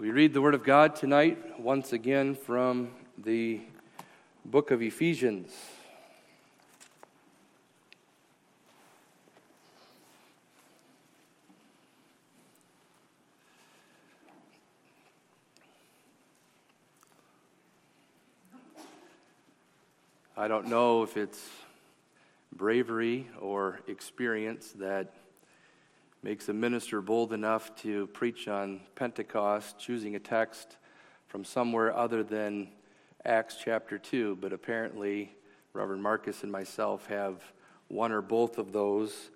We read the Word of God tonight once again from the book of Ephesians. I don't know if it's bravery or experience that makes a minister bold enough to preach on Pentecost, choosing a text from somewhere other than Acts chapter 2. But apparently, Reverend Marcus and myself have one or both of those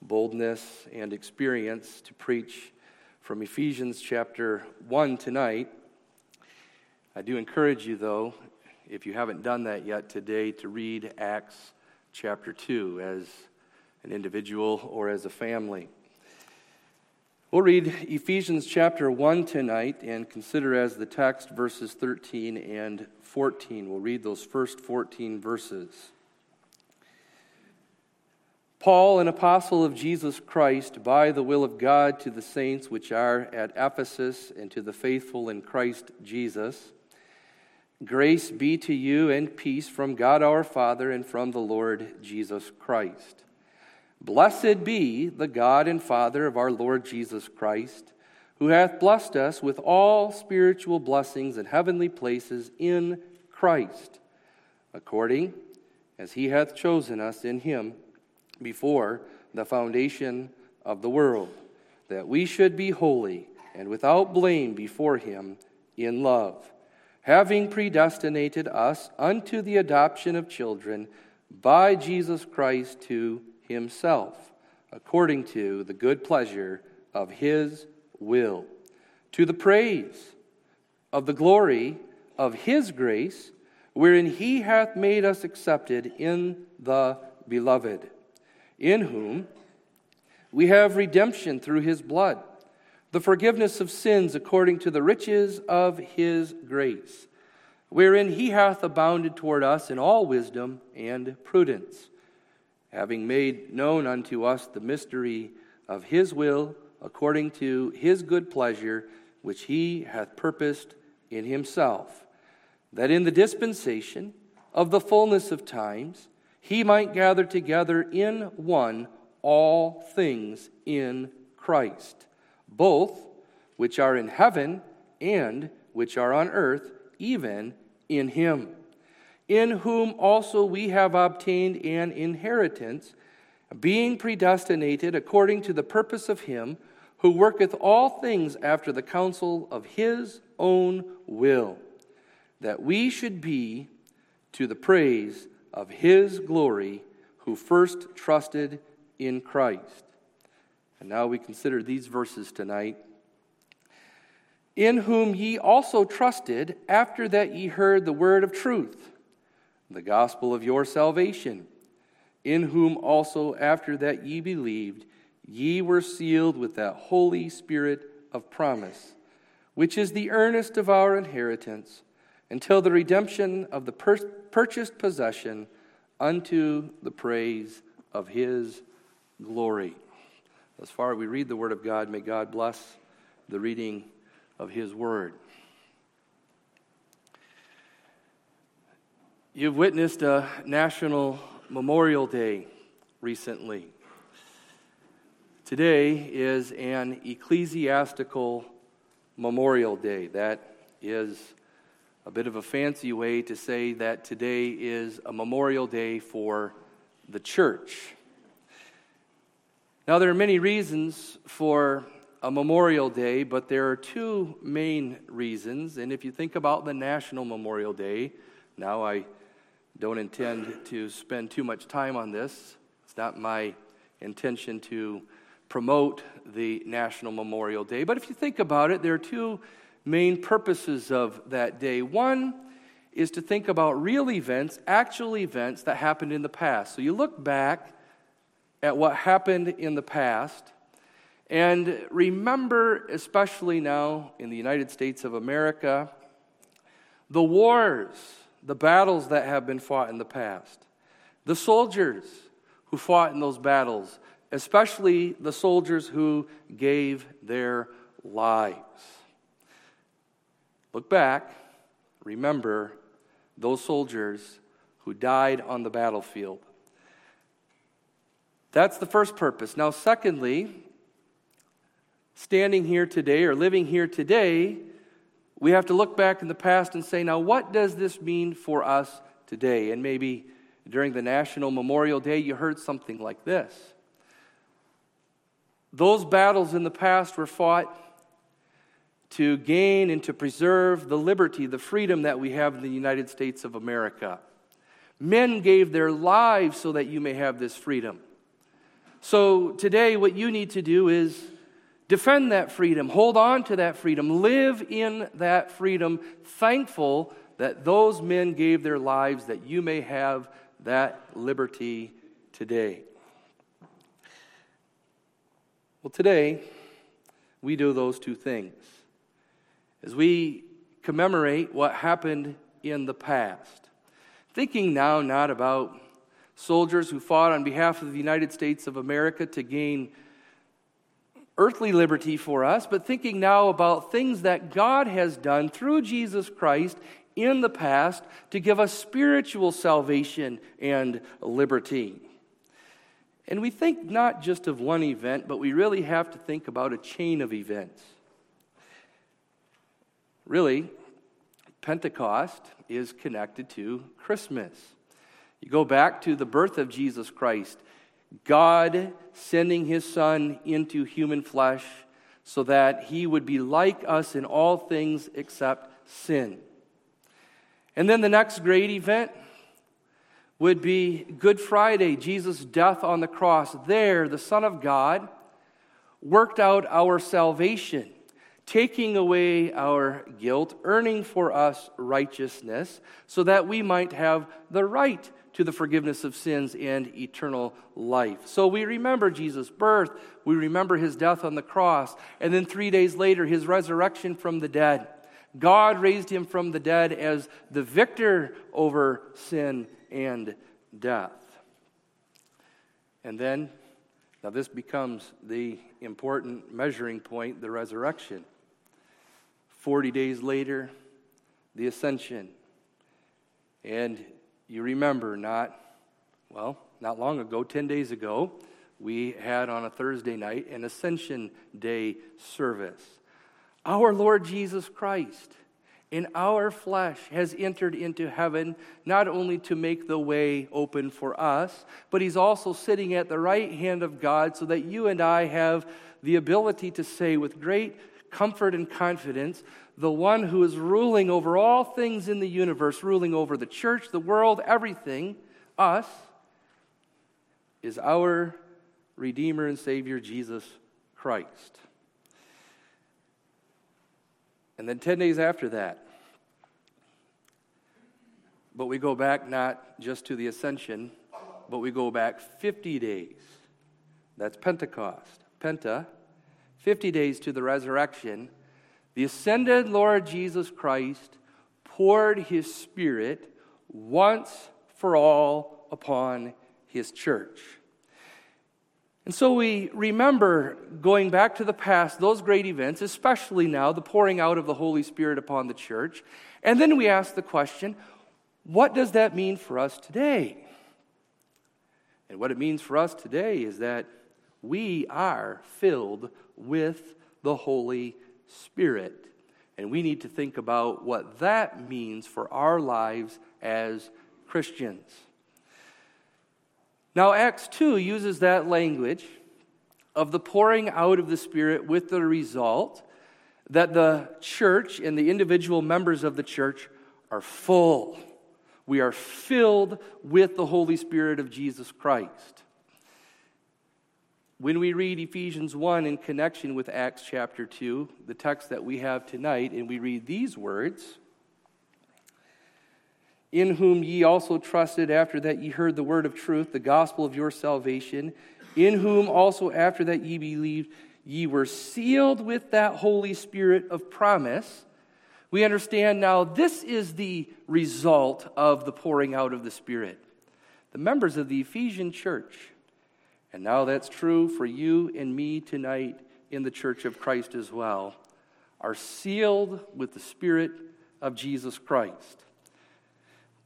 boldness and experience to preach from Ephesians chapter 1 tonight. I do encourage you, though, if you haven't done that yet today, to read Acts chapter 2 as an individual or as a family. We'll read Ephesians chapter 1 tonight and consider as the text verses 13 and 14. We'll read those first 14 verses. Paul, an apostle of Jesus Christ, by the will of God, to the saints which are at Ephesus and to the faithful in Christ Jesus, grace be to you and peace from God our Father and from the Lord Jesus Christ. Blessed be the God and Father of our Lord Jesus Christ, who hath blessed us with all spiritual blessings in heavenly places in Christ, according as he hath chosen us in him before the foundation of the world, that we should be holy and without blame before him in love, having predestinated us unto the adoption of children by Jesus Christ to himself, according to the good pleasure of his will, to the praise of the glory of his grace, wherein he hath made us accepted in the beloved, in whom we have redemption through his blood, the forgiveness of sins according to the riches of his grace, wherein he hath abounded toward us in all wisdom and prudence having made known unto us the mystery of his will, according to his good pleasure, which he hath purposed in himself, that in the dispensation of the fullness of times he might gather together in one all things in Christ, both which are in heaven and which are on earth, even in him in whom also we have obtained an inheritance, being predestinated according to the purpose of Him who worketh all things after the counsel of His own will, that we should be to the praise of His glory who first trusted in Christ. And now we consider these verses tonight. In whom ye also trusted after that ye heard the word of truth the gospel of your salvation, in whom also after that ye believed, ye were sealed with that Holy Spirit of promise, which is the earnest of our inheritance, until the redemption of the pur- purchased possession unto the praise of his glory. As far as we read the word of God, may God bless the reading of his word. You've witnessed a National Memorial Day recently. Today is an ecclesiastical Memorial Day. That is a bit of a fancy way to say that today is a Memorial Day for the church. Now, there are many reasons for a Memorial Day, but there are two main reasons. And if you think about the National Memorial Day, now I don't intend to spend too much time on this. It's not my intention to promote the National Memorial Day. But if you think about it, there are two main purposes of that day. One is to think about real events, actual events that happened in the past. So you look back at what happened in the past and remember, especially now in the United States of America, the wars the battles that have been fought in the past, the soldiers who fought in those battles, especially the soldiers who gave their lives. look back, remember those soldiers who died on the battlefield. That's the first purpose. Now, secondly, standing here today or living here today, we have to look back in the past and say, now, what does this mean for us today? And maybe during the National Memorial Day, you heard something like this. Those battles in the past were fought to gain and to preserve the liberty, the freedom that we have in the United States of America. Men gave their lives so that you may have this freedom. So today, what you need to do is defend that freedom, hold on to that freedom, live in that freedom, thankful that those men gave their lives that you may have that liberty today. Well, today, we do those two things. As we commemorate what happened in the past, thinking now not about soldiers who fought on behalf of the United States of America to gain earthly liberty for us, but thinking now about things that God has done through Jesus Christ in the past to give us spiritual salvation and liberty. And we think not just of one event, but we really have to think about a chain of events. Really, Pentecost is connected to Christmas. You go back to the birth of Jesus Christ, God sending his Son into human flesh so that he would be like us in all things except sin. And then the next great event would be Good Friday, Jesus' death on the cross. There, the Son of God worked out our salvation, taking away our guilt, earning for us righteousness, so that we might have the right to the forgiveness of sins and eternal life. So we remember Jesus' birth, we remember his death on the cross, and then three days later, his resurrection from the dead. God raised him from the dead as the victor over sin and death. And then, now this becomes the important measuring point the resurrection. 40 days later, the ascension. And you remember, not, well, not long ago, 10 days ago, we had on a Thursday night an Ascension Day service. Our Lord Jesus Christ in our flesh has entered into heaven, not only to make the way open for us, but he's also sitting at the right hand of God so that you and I have the ability to say with great comfort and confidence, the one who is ruling over all things in the universe, ruling over the church, the world, everything, us, is our Redeemer and Savior, Jesus Christ. And then 10 days after that, but we go back not just to the ascension, but we go back 50 days. That's Pentecost. Penta, 50 days to the resurrection. The ascended Lord Jesus Christ poured his Spirit once for all upon his church. And so we remember going back to the past, those great events, especially now, the pouring out of the Holy Spirit upon the church. And then we ask the question what does that mean for us today? And what it means for us today is that we are filled with the Holy Spirit. And we need to think about what that means for our lives as Christians. Now, Acts 2 uses that language of the pouring out of the Spirit with the result that the church and the individual members of the church are full. We are filled with the Holy Spirit of Jesus Christ. When we read Ephesians 1 in connection with Acts chapter 2, the text that we have tonight, and we read these words in whom ye also trusted after that ye heard the word of truth, the gospel of your salvation, in whom also after that ye believed, ye were sealed with that Holy Spirit of promise. We understand now this is the result of the pouring out of the Spirit. The members of the Ephesian church, and now that's true for you and me tonight in the church of Christ as well, are sealed with the Spirit of Jesus Christ.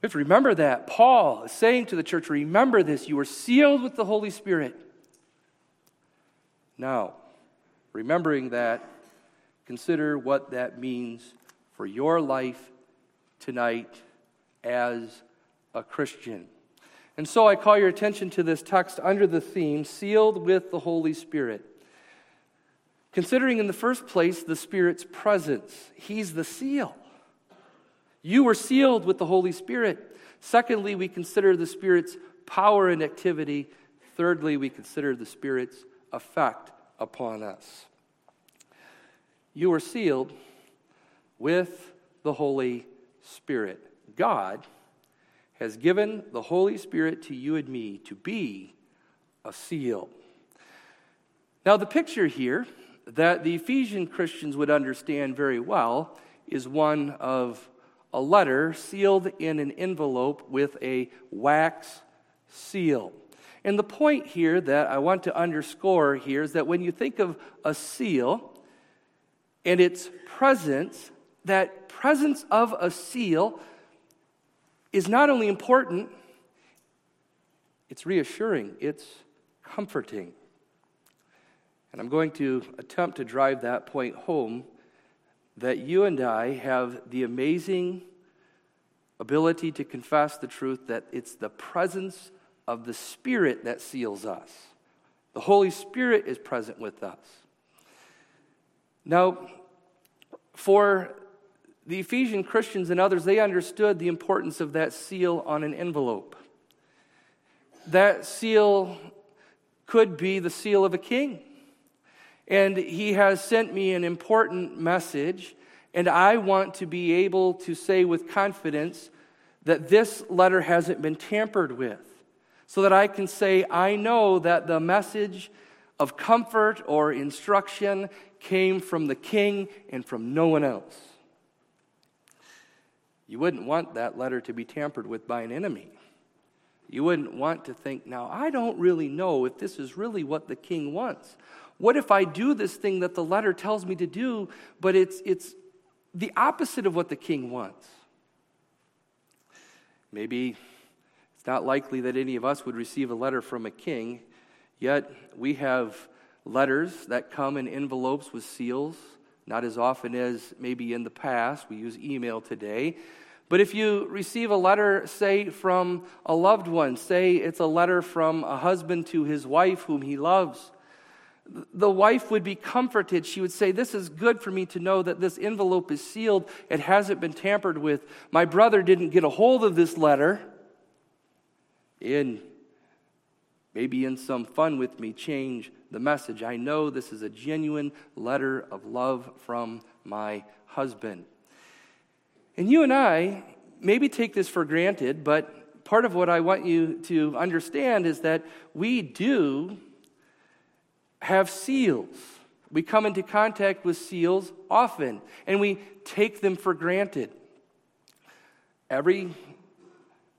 We have to remember that. Paul is saying to the church, Remember this, you are sealed with the Holy Spirit. Now, remembering that, consider what that means for your life tonight as a Christian. And so I call your attention to this text under the theme, Sealed with the Holy Spirit. Considering, in the first place, the Spirit's presence, He's the seal. You were sealed with the Holy Spirit. Secondly, we consider the Spirit's power and activity. Thirdly, we consider the Spirit's effect upon us. You were sealed with the Holy Spirit. God has given the Holy Spirit to you and me to be a seal. Now, the picture here that the Ephesian Christians would understand very well is one of a letter sealed in an envelope with a wax seal. And the point here that I want to underscore here is that when you think of a seal and its presence, that presence of a seal is not only important, it's reassuring, it's comforting. And I'm going to attempt to drive that point home that you and I have the amazing ability to confess the truth that it's the presence of the Spirit that seals us. The Holy Spirit is present with us. Now, for the Ephesian Christians and others, they understood the importance of that seal on an envelope. That seal could be the seal of a king. And he has sent me an important message, and I want to be able to say with confidence that this letter hasn't been tampered with, so that I can say, I know that the message of comfort or instruction came from the king and from no one else. You wouldn't want that letter to be tampered with by an enemy. You wouldn't want to think, now, I don't really know if this is really what the king wants. What if I do this thing that the letter tells me to do, but it's, it's the opposite of what the king wants? Maybe it's not likely that any of us would receive a letter from a king, yet we have letters that come in envelopes with seals, not as often as maybe in the past. We use email today. But if you receive a letter, say, from a loved one, say it's a letter from a husband to his wife whom he loves, the wife would be comforted. She would say, This is good for me to know that this envelope is sealed. It hasn't been tampered with. My brother didn't get a hold of this letter. And maybe in some fun with me, change the message. I know this is a genuine letter of love from my husband. And you and I maybe take this for granted, but part of what I want you to understand is that we do have seals. We come into contact with seals often, and we take them for granted. Every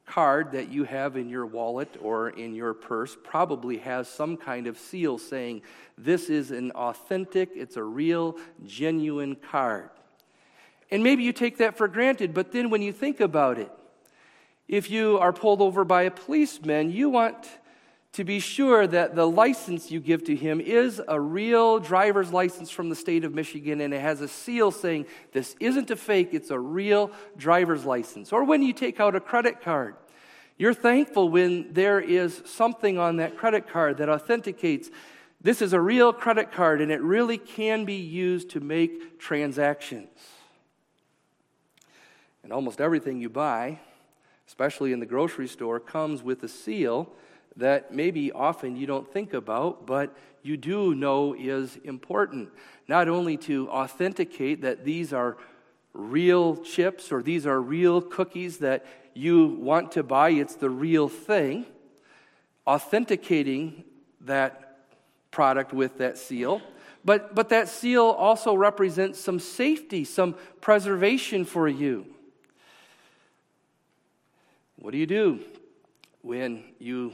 card that you have in your wallet or in your purse probably has some kind of seal saying, This is an authentic, it's a real, genuine card. And maybe you take that for granted, but then when you think about it, if you are pulled over by a policeman, you want to be sure that the license you give to him is a real driver's license from the state of Michigan and it has a seal saying this isn't a fake, it's a real driver's license. Or when you take out a credit card, you're thankful when there is something on that credit card that authenticates this is a real credit card and it really can be used to make transactions. And almost everything you buy, especially in the grocery store, comes with a seal that maybe often you don't think about, but you do know is important. Not only to authenticate that these are real chips or these are real cookies that you want to buy, it's the real thing. Authenticating that product with that seal. But, but that seal also represents some safety, some preservation for you. What do you do when you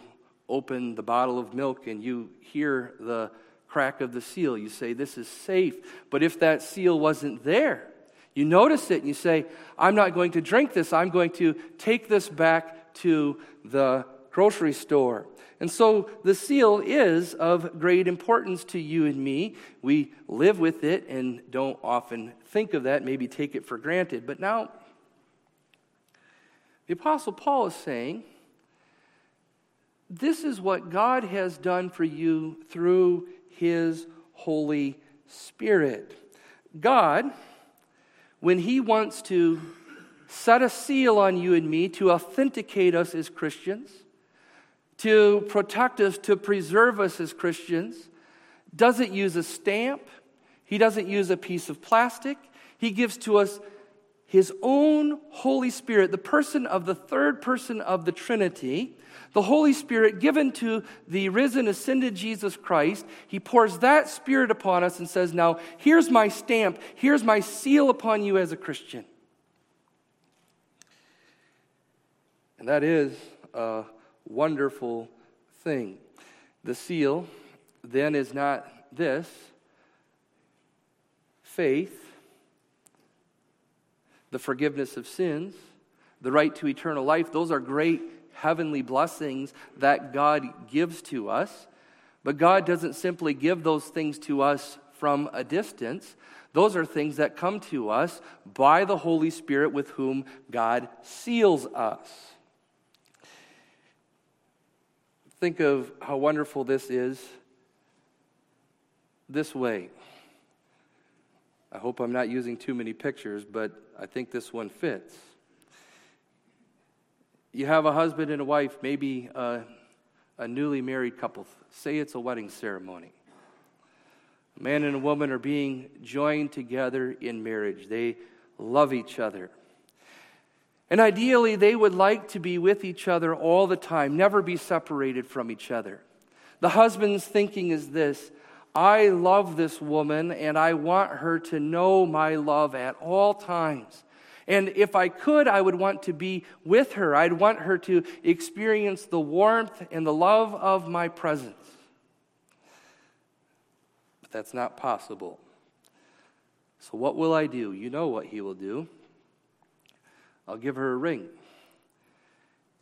open the bottle of milk and you hear the crack of the seal. You say, This is safe. But if that seal wasn't there, you notice it and you say, I'm not going to drink this. I'm going to take this back to the grocery store. And so the seal is of great importance to you and me. We live with it and don't often think of that, maybe take it for granted. But now, the Apostle Paul is saying, This is what God has done for you through his Holy Spirit. God, when he wants to set a seal on you and me to authenticate us as Christians, to protect us, to preserve us as Christians, doesn't use a stamp, he doesn't use a piece of plastic. He gives to us his own Holy Spirit, the person of the third person of the Trinity, the Holy Spirit given to the risen, ascended Jesus Christ. He pours that Spirit upon us and says, Now, here's my stamp, here's my seal upon you as a Christian. And that is a wonderful thing. The seal then is not this faith, the forgiveness of sins, the right to eternal life. Those are great heavenly blessings that God gives to us. But God doesn't simply give those things to us from a distance. Those are things that come to us by the Holy Spirit with whom God seals us. Think of how wonderful this is this way. I hope I'm not using too many pictures, but I think this one fits. You have a husband and a wife, maybe a, a newly married couple. Say it's a wedding ceremony. A man and a woman are being joined together in marriage. They love each other. And ideally, they would like to be with each other all the time, never be separated from each other. The husband's thinking is this I love this woman, and I want her to know my love at all times. And if I could, I would want to be with her. I'd want her to experience the warmth and the love of my presence. But that's not possible. So, what will I do? You know what he will do. I'll give her a ring.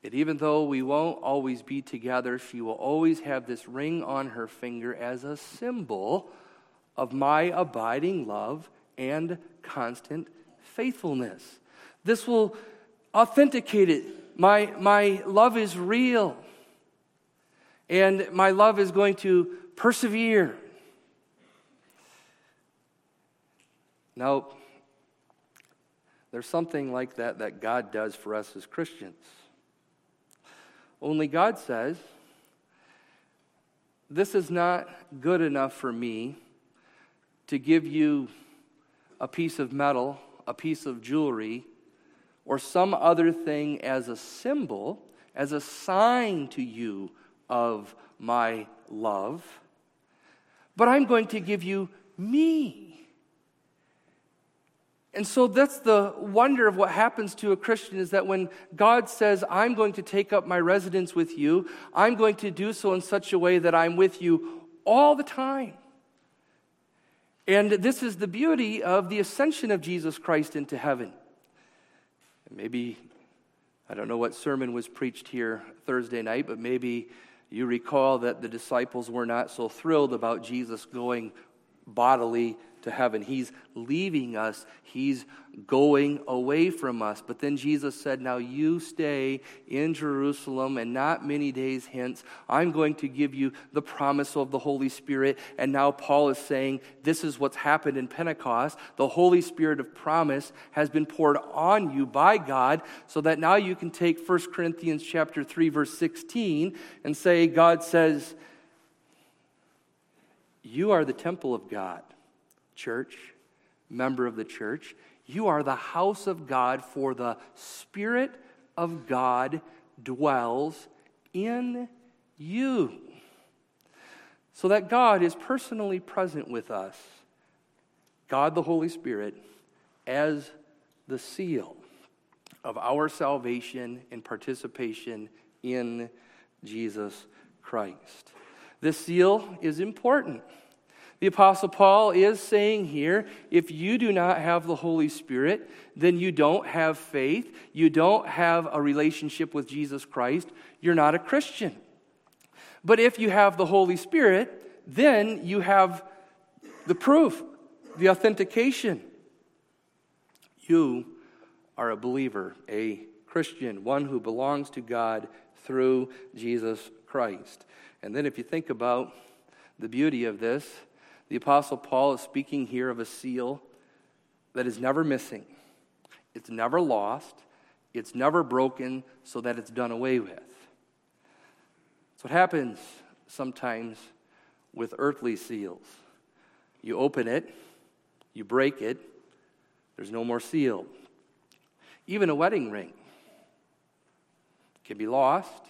And even though we won't always be together, she will always have this ring on her finger as a symbol of my abiding love and constant faithfulness. This will authenticate it. My, my love is real, and my love is going to persevere. Now, there's something like that that God does for us as Christians. Only God says, This is not good enough for me to give you a piece of metal, a piece of jewelry, or some other thing as a symbol, as a sign to you of my love. But I'm going to give you me. And so that's the wonder of what happens to a Christian is that when God says, I'm going to take up my residence with you, I'm going to do so in such a way that I'm with you all the time. And this is the beauty of the ascension of Jesus Christ into heaven. Maybe, I don't know what sermon was preached here Thursday night, but maybe you recall that the disciples were not so thrilled about Jesus going bodily to heaven. He's leaving us, He's going away from us. But then Jesus said, Now you stay in Jerusalem, and not many days hence, I'm going to give you the promise of the Holy Spirit. And now Paul is saying, This is what's happened in Pentecost. The Holy Spirit of promise has been poured on you by God, so that now you can take 1 Corinthians chapter 3, verse 16, and say, God says, You are the temple of God church, member of the church. You are the house of God, for the Spirit of God dwells in you. So that God is personally present with us, God the Holy Spirit, as the seal of our salvation and participation in Jesus Christ. This seal is important. The Apostle Paul is saying here if you do not have the Holy Spirit, then you don't have faith, you don't have a relationship with Jesus Christ, you're not a Christian. But if you have the Holy Spirit, then you have the proof, the authentication. You are a believer, a Christian, one who belongs to God through Jesus Christ. And then if you think about the beauty of this, the Apostle Paul is speaking here of a seal that is never missing, it's never lost, it's never broken so that it's done away with. That's what happens sometimes with earthly seals. You open it, you break it, there's no more seal. Even a wedding ring can be lost,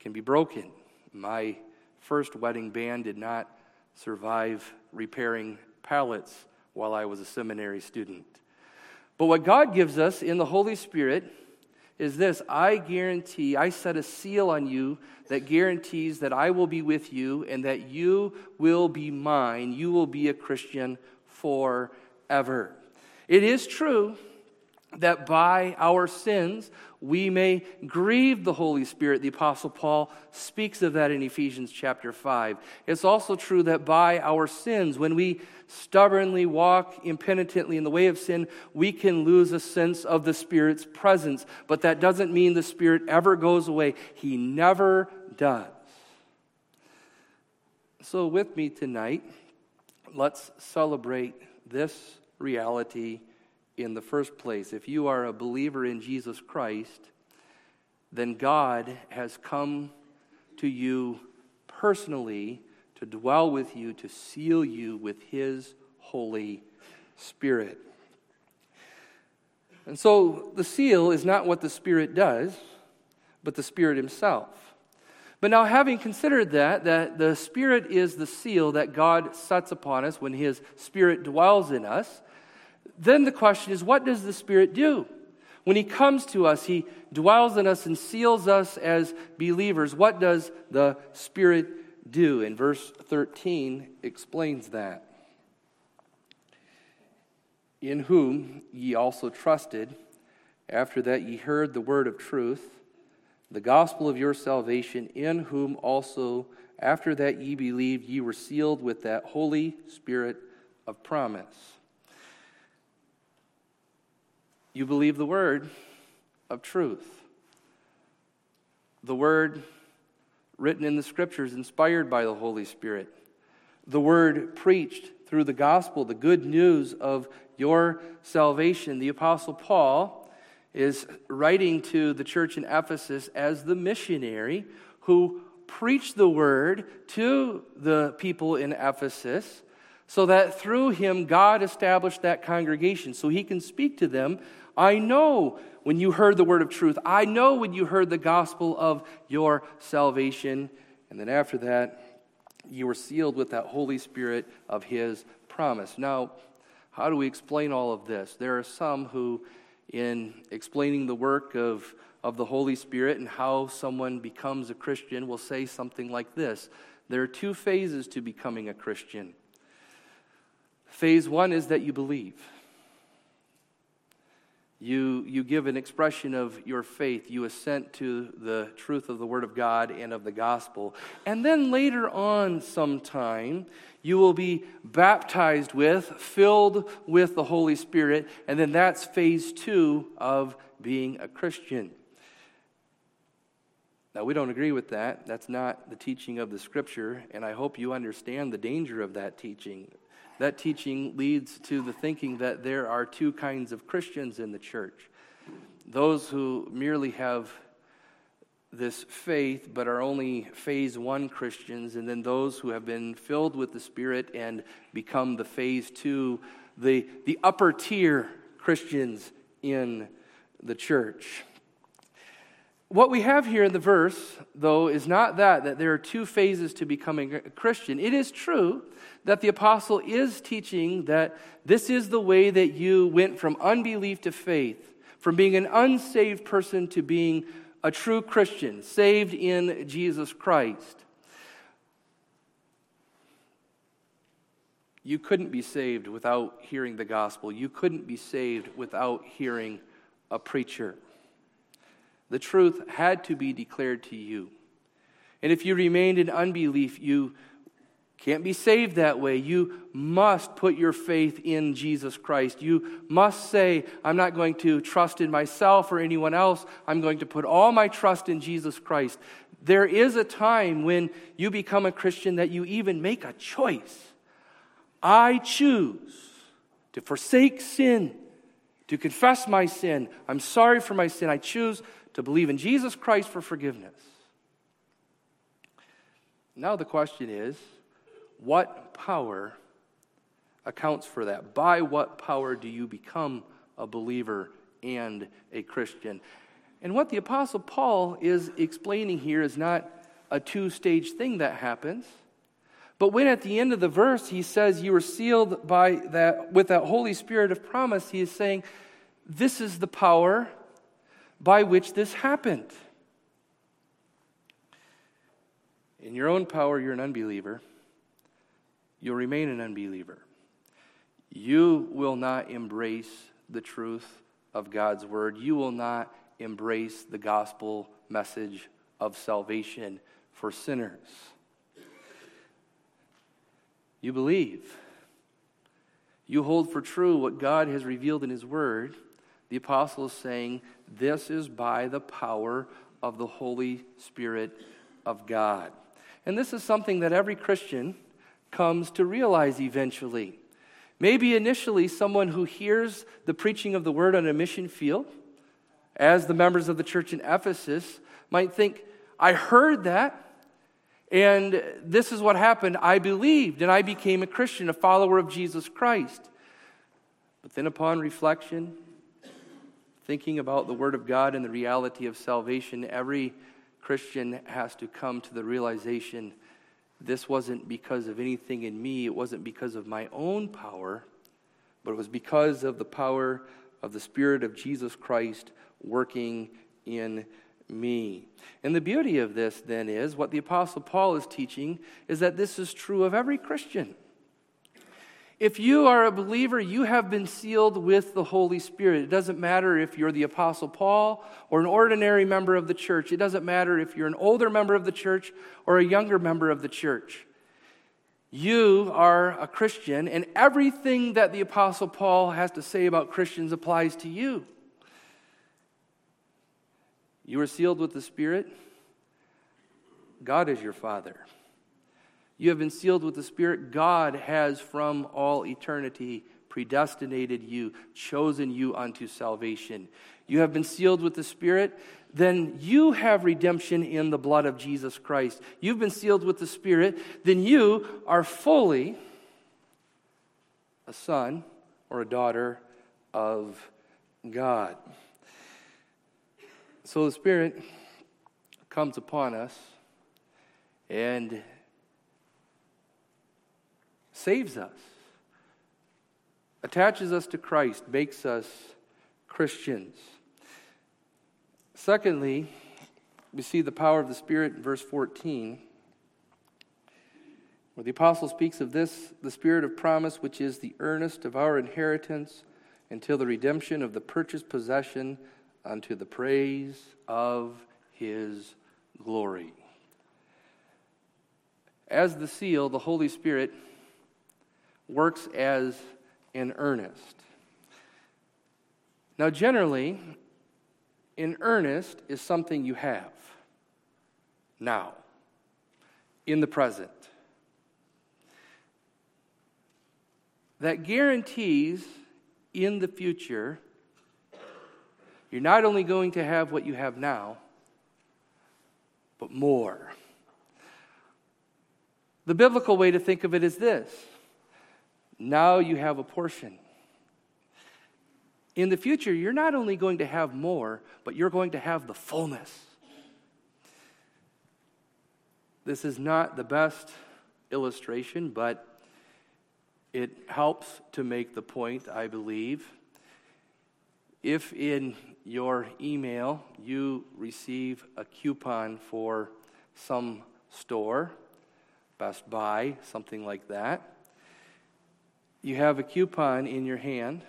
can be broken. My first wedding band did not survive repairing pallets while I was a seminary student. But what God gives us in the Holy Spirit is this I guarantee, I set a seal on you that guarantees that I will be with you and that you will be mine. You will be a Christian forever. It is true that by our sins we may grieve the Holy Spirit. The Apostle Paul speaks of that in Ephesians chapter 5. It's also true that by our sins, when we stubbornly walk impenitently in the way of sin, we can lose a sense of the Spirit's presence. But that doesn't mean the Spirit ever goes away, He never does. So, with me tonight, let's celebrate this reality in the first place. If you are a believer in Jesus Christ, then God has come to you personally to dwell with you, to seal you with His Holy Spirit. And so the seal is not what the Spirit does, but the Spirit Himself. But now, having considered that, that the Spirit is the seal that God sets upon us when His Spirit dwells in us, then the question is what does the Spirit do? When He comes to us, He dwells in us and seals us as believers. What does the Spirit do? And verse 13 explains that. In whom ye also trusted, after that ye heard the word of truth, the gospel of your salvation, in whom also, after that ye believed, ye were sealed with that Holy Spirit of promise you believe the word of truth. The word written in the scriptures, inspired by the Holy Spirit. The word preached through the gospel, the good news of your salvation. The Apostle Paul is writing to the church in Ephesus as the missionary who preached the word to the people in Ephesus so that through him God established that congregation so he can speak to them I know when you heard the word of truth. I know when you heard the gospel of your salvation. And then after that, you were sealed with that Holy Spirit of His promise. Now, how do we explain all of this? There are some who, in explaining the work of, of the Holy Spirit and how someone becomes a Christian, will say something like this There are two phases to becoming a Christian. Phase one is that you believe. You, you give an expression of your faith. You assent to the truth of the Word of God and of the gospel. And then later on, sometime, you will be baptized with, filled with the Holy Spirit. And then that's phase two of being a Christian. Now, we don't agree with that. That's not the teaching of the Scripture. And I hope you understand the danger of that teaching that teaching leads to the thinking that there are two kinds of Christians in the church those who merely have this faith but are only phase one Christians, and then those who have been filled with the Spirit and become the phase two, the, the upper tier Christians in the church. What we have here in the verse, though, is not that, that there are two phases to becoming a Christian. It is true that the apostle is teaching that this is the way that you went from unbelief to faith, from being an unsaved person to being a true Christian, saved in Jesus Christ. You couldn't be saved without hearing the gospel. You couldn't be saved without hearing a preacher. The truth had to be declared to you. And if you remained in unbelief, you can't be saved that way. You must put your faith in Jesus Christ. You must say, I'm not going to trust in myself or anyone else. I'm going to put all my trust in Jesus Christ. There is a time when you become a Christian that you even make a choice. I choose to forsake sin, to confess my sin. I'm sorry for my sin. I choose to believe in Jesus Christ for forgiveness. Now the question is what power accounts for that? By what power do you become a believer and a Christian? And what the Apostle Paul is explaining here is not a two stage thing that happens. But when at the end of the verse he says you were sealed by that with that Holy Spirit of promise, he is saying this is the power by which this happened. In your own power, you're an unbeliever you'll remain an unbeliever. You will not embrace the truth of God's word. You will not embrace the gospel message of salvation for sinners. You believe. You hold for true what God has revealed in His Word. The apostle is saying, This is by the power of the Holy Spirit of God. And this is something that every Christian comes to realize eventually. Maybe initially, someone who hears the preaching of the word on a mission field, as the members of the church in Ephesus, might think, I heard that, and this is what happened. I believed, and I became a Christian, a follower of Jesus Christ. But then, upon reflection, thinking about the Word of God and the reality of salvation, every Christian has to come to the realization this wasn't because of anything in me, it wasn't because of my own power, but it was because of the power of the Spirit of Jesus Christ working in me. And the beauty of this then is what the Apostle Paul is teaching is that this is true of every Christian. If you are a believer, you have been sealed with the Holy Spirit. It doesn't matter if you're the Apostle Paul or an ordinary member of the church. It doesn't matter if you're an older member of the church or a younger member of the church. You are a Christian, and everything that the Apostle Paul has to say about Christians applies to you. You are sealed with the Spirit. God is your Father. You have been sealed with the Spirit. God has from all eternity predestinated you, chosen you unto salvation. You have been sealed with the Spirit. Then you have redemption in the blood of Jesus Christ. You've been sealed with the Spirit. Then you are fully a son or a daughter of God. So the Spirit comes upon us and saves us, attaches us to Christ, makes us Christians. Secondly, we see the power of the Spirit in verse 14, where the apostle speaks of this, the Spirit of promise, which is the earnest of our inheritance until the redemption of the purchased possession unto the praise of his glory. As the seal, the Holy Spirit works as in earnest. Now, generally, in earnest is something you have now, in the present. That guarantees in the future you're not only going to have what you have now, but more. The biblical way to think of it is this now you have a portion. In the future, you're not only going to have more, but you're going to have the fullness. This is not the best illustration, but it helps to make the point, I believe. If in your email you receive a coupon for some store, Best Buy, something like that, you have a coupon in your hand.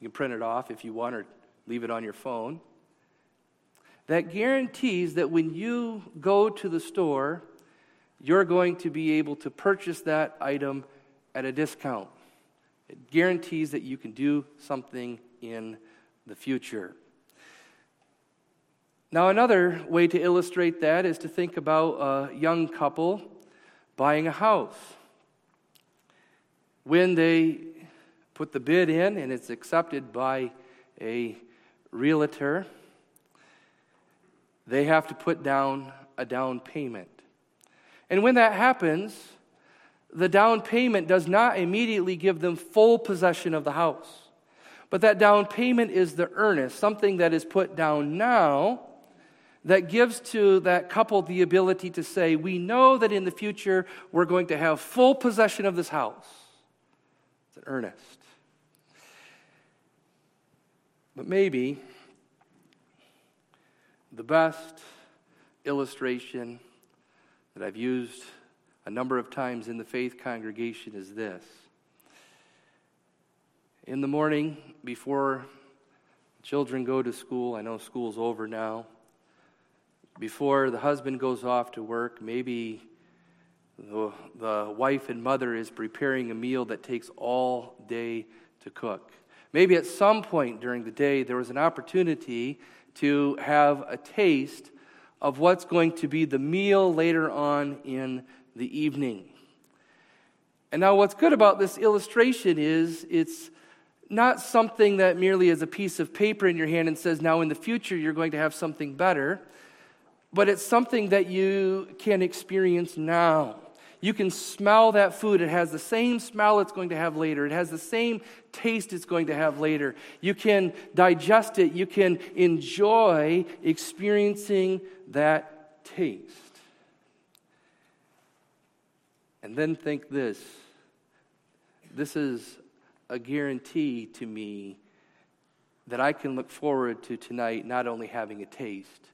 You can print it off if you want or leave it on your phone. That guarantees that when you go to the store, you're going to be able to purchase that item at a discount. It guarantees that you can do something in the future. Now, another way to illustrate that is to think about a young couple buying a house. When they put the bid in and it's accepted by a realtor, they have to put down a down payment. And when that happens, the down payment does not immediately give them full possession of the house. But that down payment is the earnest, something that is put down now that gives to that couple the ability to say, We know that in the future we're going to have full possession of this house. It's an earnest. But maybe the best illustration that I've used a number of times in the faith congregation is this. In the morning, before children go to school, I know school's over now, before the husband goes off to work, maybe the, the wife and mother is preparing a meal that takes all day to cook. Maybe at some point during the day, there was an opportunity to have a taste of what's going to be the meal later on in the evening. And now, what's good about this illustration is it's not something that merely is a piece of paper in your hand and says, now in the future you're going to have something better, but it's something that you can experience now. You can smell that food. It has the same smell it's going to have later. It has the same taste it's going to have later. You can digest it. You can enjoy experiencing that taste. And then think this this is a guarantee to me that I can look forward to tonight not only having a taste,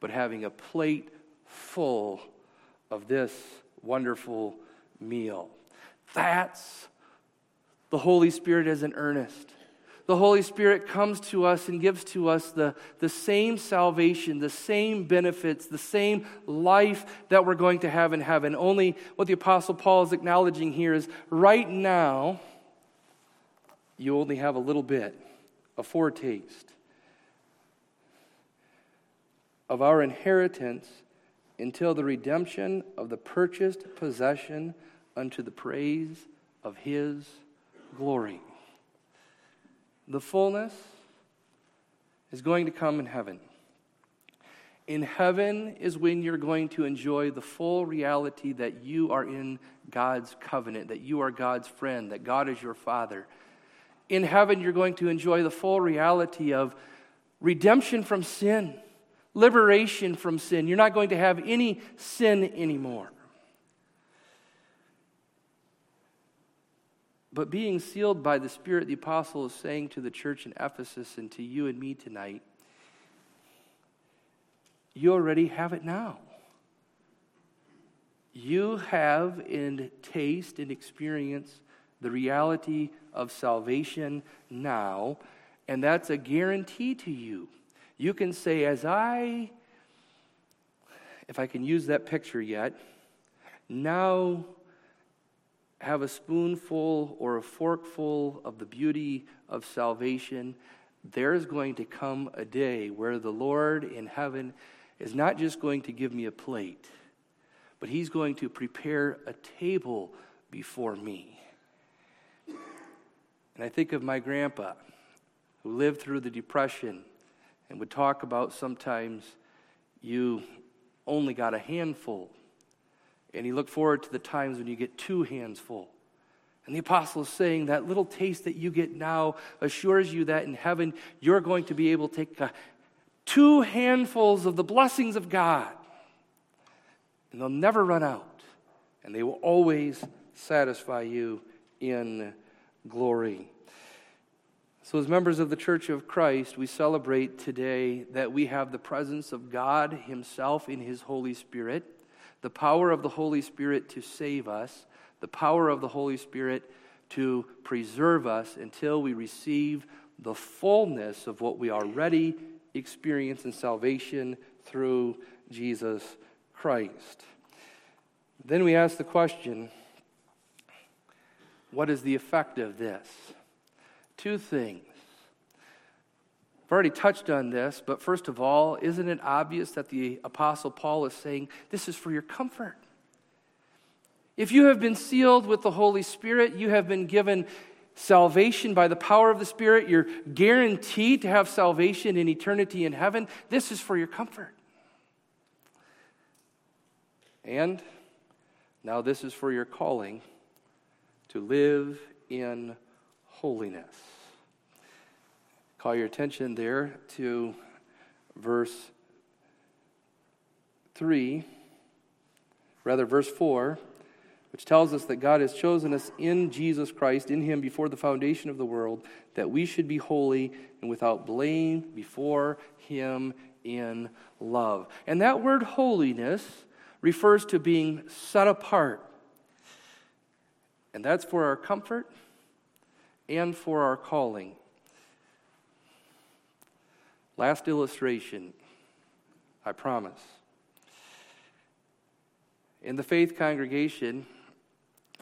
but having a plate full of this wonderful meal. That's the Holy Spirit as an earnest. The Holy Spirit comes to us and gives to us the, the same salvation, the same benefits, the same life that we're going to have in heaven. Only what the Apostle Paul is acknowledging here is right now, you only have a little bit, a foretaste of our inheritance until the redemption of the purchased possession unto the praise of his glory. The fullness is going to come in heaven. In heaven is when you're going to enjoy the full reality that you are in God's covenant, that you are God's friend, that God is your father. In heaven, you're going to enjoy the full reality of redemption from sin liberation from sin. You're not going to have any sin anymore. But being sealed by the Spirit, the apostle is saying to the church in Ephesus and to you and me tonight, you already have it now. You have in taste and experience the reality of salvation now, and that's a guarantee to you. You can say, as I, if I can use that picture yet, now have a spoonful or a forkful of the beauty of salvation, there's going to come a day where the Lord in heaven is not just going to give me a plate, but He's going to prepare a table before me. And I think of my grandpa who lived through the Depression and would talk about sometimes you only got a handful. And he looked forward to the times when you get two hands full. And the apostle is saying that little taste that you get now assures you that in heaven you're going to be able to take two handfuls of the blessings of God. And they'll never run out. And they will always satisfy you in glory. So, as members of the Church of Christ, we celebrate today that we have the presence of God Himself in His Holy Spirit, the power of the Holy Spirit to save us, the power of the Holy Spirit to preserve us until we receive the fullness of what we already experience in salvation through Jesus Christ. Then we ask the question what is the effect of this? Two things. I've already touched on this, but first of all, isn't it obvious that the Apostle Paul is saying this is for your comfort? If you have been sealed with the Holy Spirit, you have been given salvation by the power of the Spirit, you're guaranteed to have salvation in eternity in heaven. This is for your comfort. And now this is for your calling to live in holiness. Call your attention there to verse 3, rather, verse 4 which tells us that God has chosen us in Jesus Christ, in Him before the foundation of the world, that we should be holy and without blame before Him in love. And that word holiness refers to being set apart. And that's for our comfort and for our calling. Last illustration, I promise. In the faith congregation,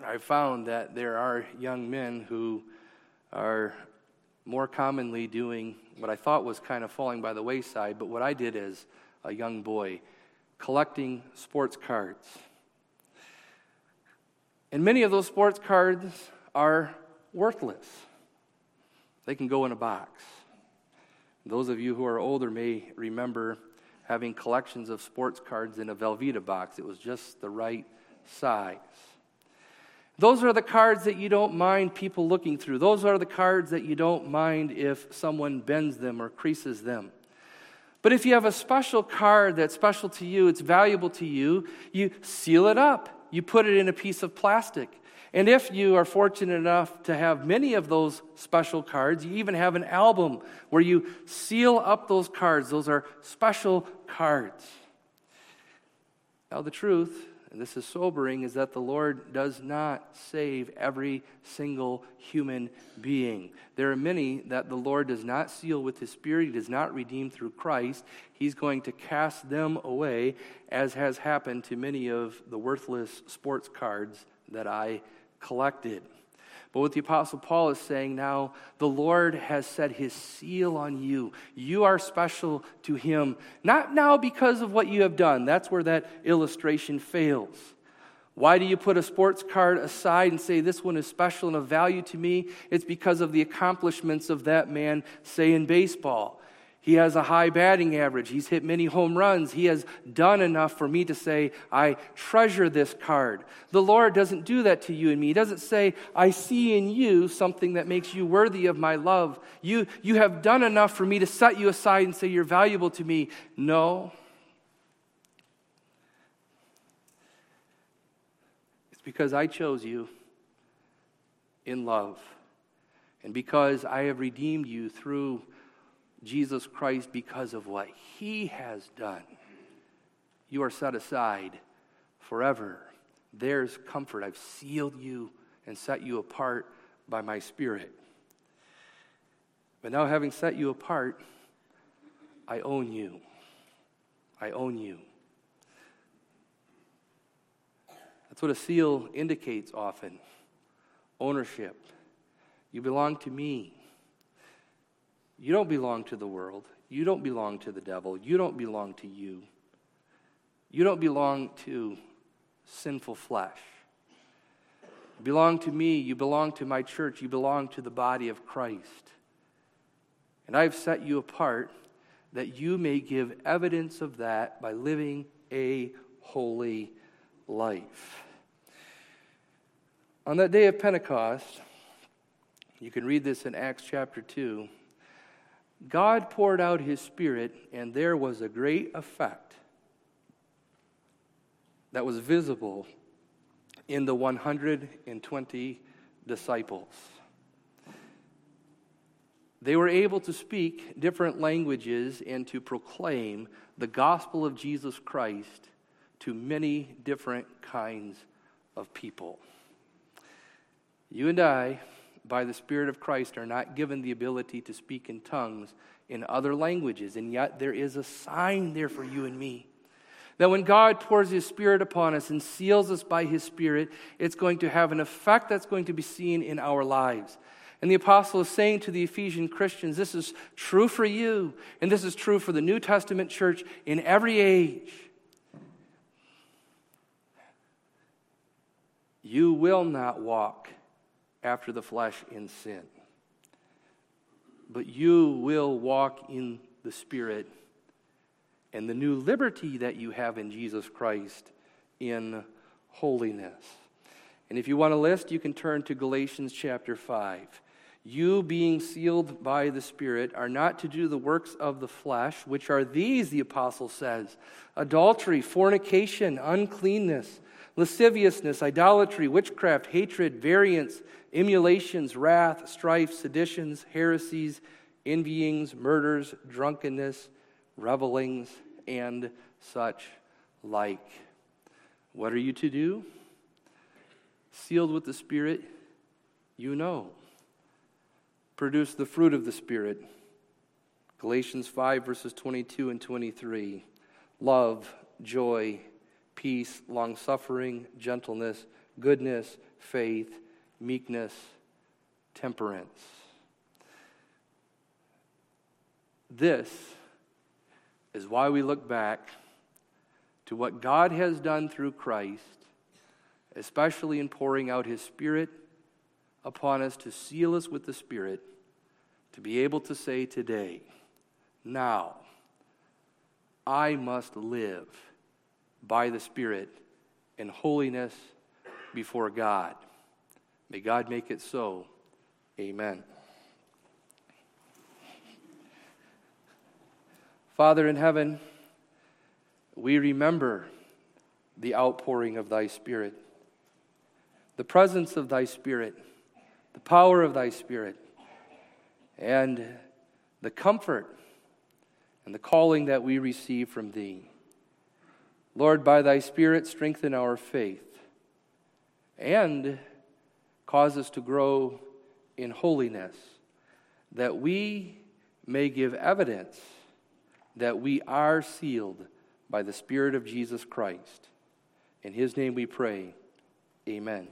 I found that there are young men who are more commonly doing what I thought was kind of falling by the wayside, but what I did as a young boy, collecting sports cards. And many of those sports cards are worthless. They can go in a box. Those of you who are older may remember having collections of sports cards in a Velveeta box. It was just the right size. Those are the cards that you don't mind people looking through. Those are the cards that you don't mind if someone bends them or creases them. But if you have a special card that's special to you, it's valuable to you, you seal it up. You put it in a piece of plastic. And if you are fortunate enough to have many of those special cards, you even have an album where you seal up those cards. Those are special cards. Now, the truth and this is sobering, is that the Lord does not save every single human being. There are many that the Lord does not seal with His Spirit, He does not redeem through Christ. He's going to cast them away, as has happened to many of the worthless sports cards that I collected. But what the Apostle Paul is saying now, the Lord has set his seal on you. You are special to him, not now because of what you have done. That's where that illustration fails. Why do you put a sports card aside and say, This one is special and of value to me? It's because of the accomplishments of that man, say in baseball. He has a high batting average. He's hit many home runs. He has done enough for me to say, I treasure this card. The Lord doesn't do that to you and me. He doesn't say, I see in you something that makes you worthy of my love. You, you have done enough for me to set you aside and say, You're valuable to me. No. It's because I chose you in love and because I have redeemed you through Jesus Christ because of what he has done. You are set aside forever. There's comfort. I've sealed you and set you apart by my Spirit. But now, having set you apart, I own you. I own you. That's what a seal indicates often ownership. You belong to me. You don't belong to the world. You don't belong to the devil. You don't belong to you. You don't belong to sinful flesh. You belong to me. You belong to my church. You belong to the body of Christ. And I've set you apart that you may give evidence of that by living a holy life. On that day of Pentecost, you can read this in Acts chapter 2. God poured out his Spirit, and there was a great effect that was visible in the 120 disciples. They were able to speak different languages and to proclaim the gospel of Jesus Christ to many different kinds of people. You and I, by the Spirit of Christ, are not given the ability to speak in tongues in other languages, and yet there is a sign there for you and me. That when God pours His Spirit upon us and seals us by His Spirit, it's going to have an effect that's going to be seen in our lives. And the apostle is saying to the Ephesian Christians, this is true for you, and this is true for the New Testament church in every age. You will not walk after the flesh in sin, but you will walk in the Spirit and the new liberty that you have in Jesus Christ in holiness. And if you want a list, you can turn to Galatians chapter 5. You, being sealed by the Spirit, are not to do the works of the flesh, which are these, the apostle says adultery, fornication, uncleanness, lasciviousness, idolatry, witchcraft, hatred, variance, emulations, wrath, strife, seditions, heresies, envyings, murders, drunkenness, revelings, and such like. What are you to do? Sealed with the Spirit, you know produce the fruit of the Spirit. Galatians 5, verses 22 and 23. Love, joy, peace, long suffering, gentleness, goodness, faith, meekness, temperance. This is why we look back to what God has done through Christ, especially in pouring out His Spirit upon us to seal us with the Spirit to be able to say today, now, I must live by the Spirit in holiness before God. May God make it so. Amen. Father in heaven, we remember the outpouring of thy Spirit, the presence of thy Spirit, the power of thy Spirit and the comfort and the calling that we receive from Thee. Lord, by Thy Spirit, strengthen our faith and cause us to grow in holiness, that we may give evidence that we are sealed by the Spirit of Jesus Christ. In His name we pray. Amen.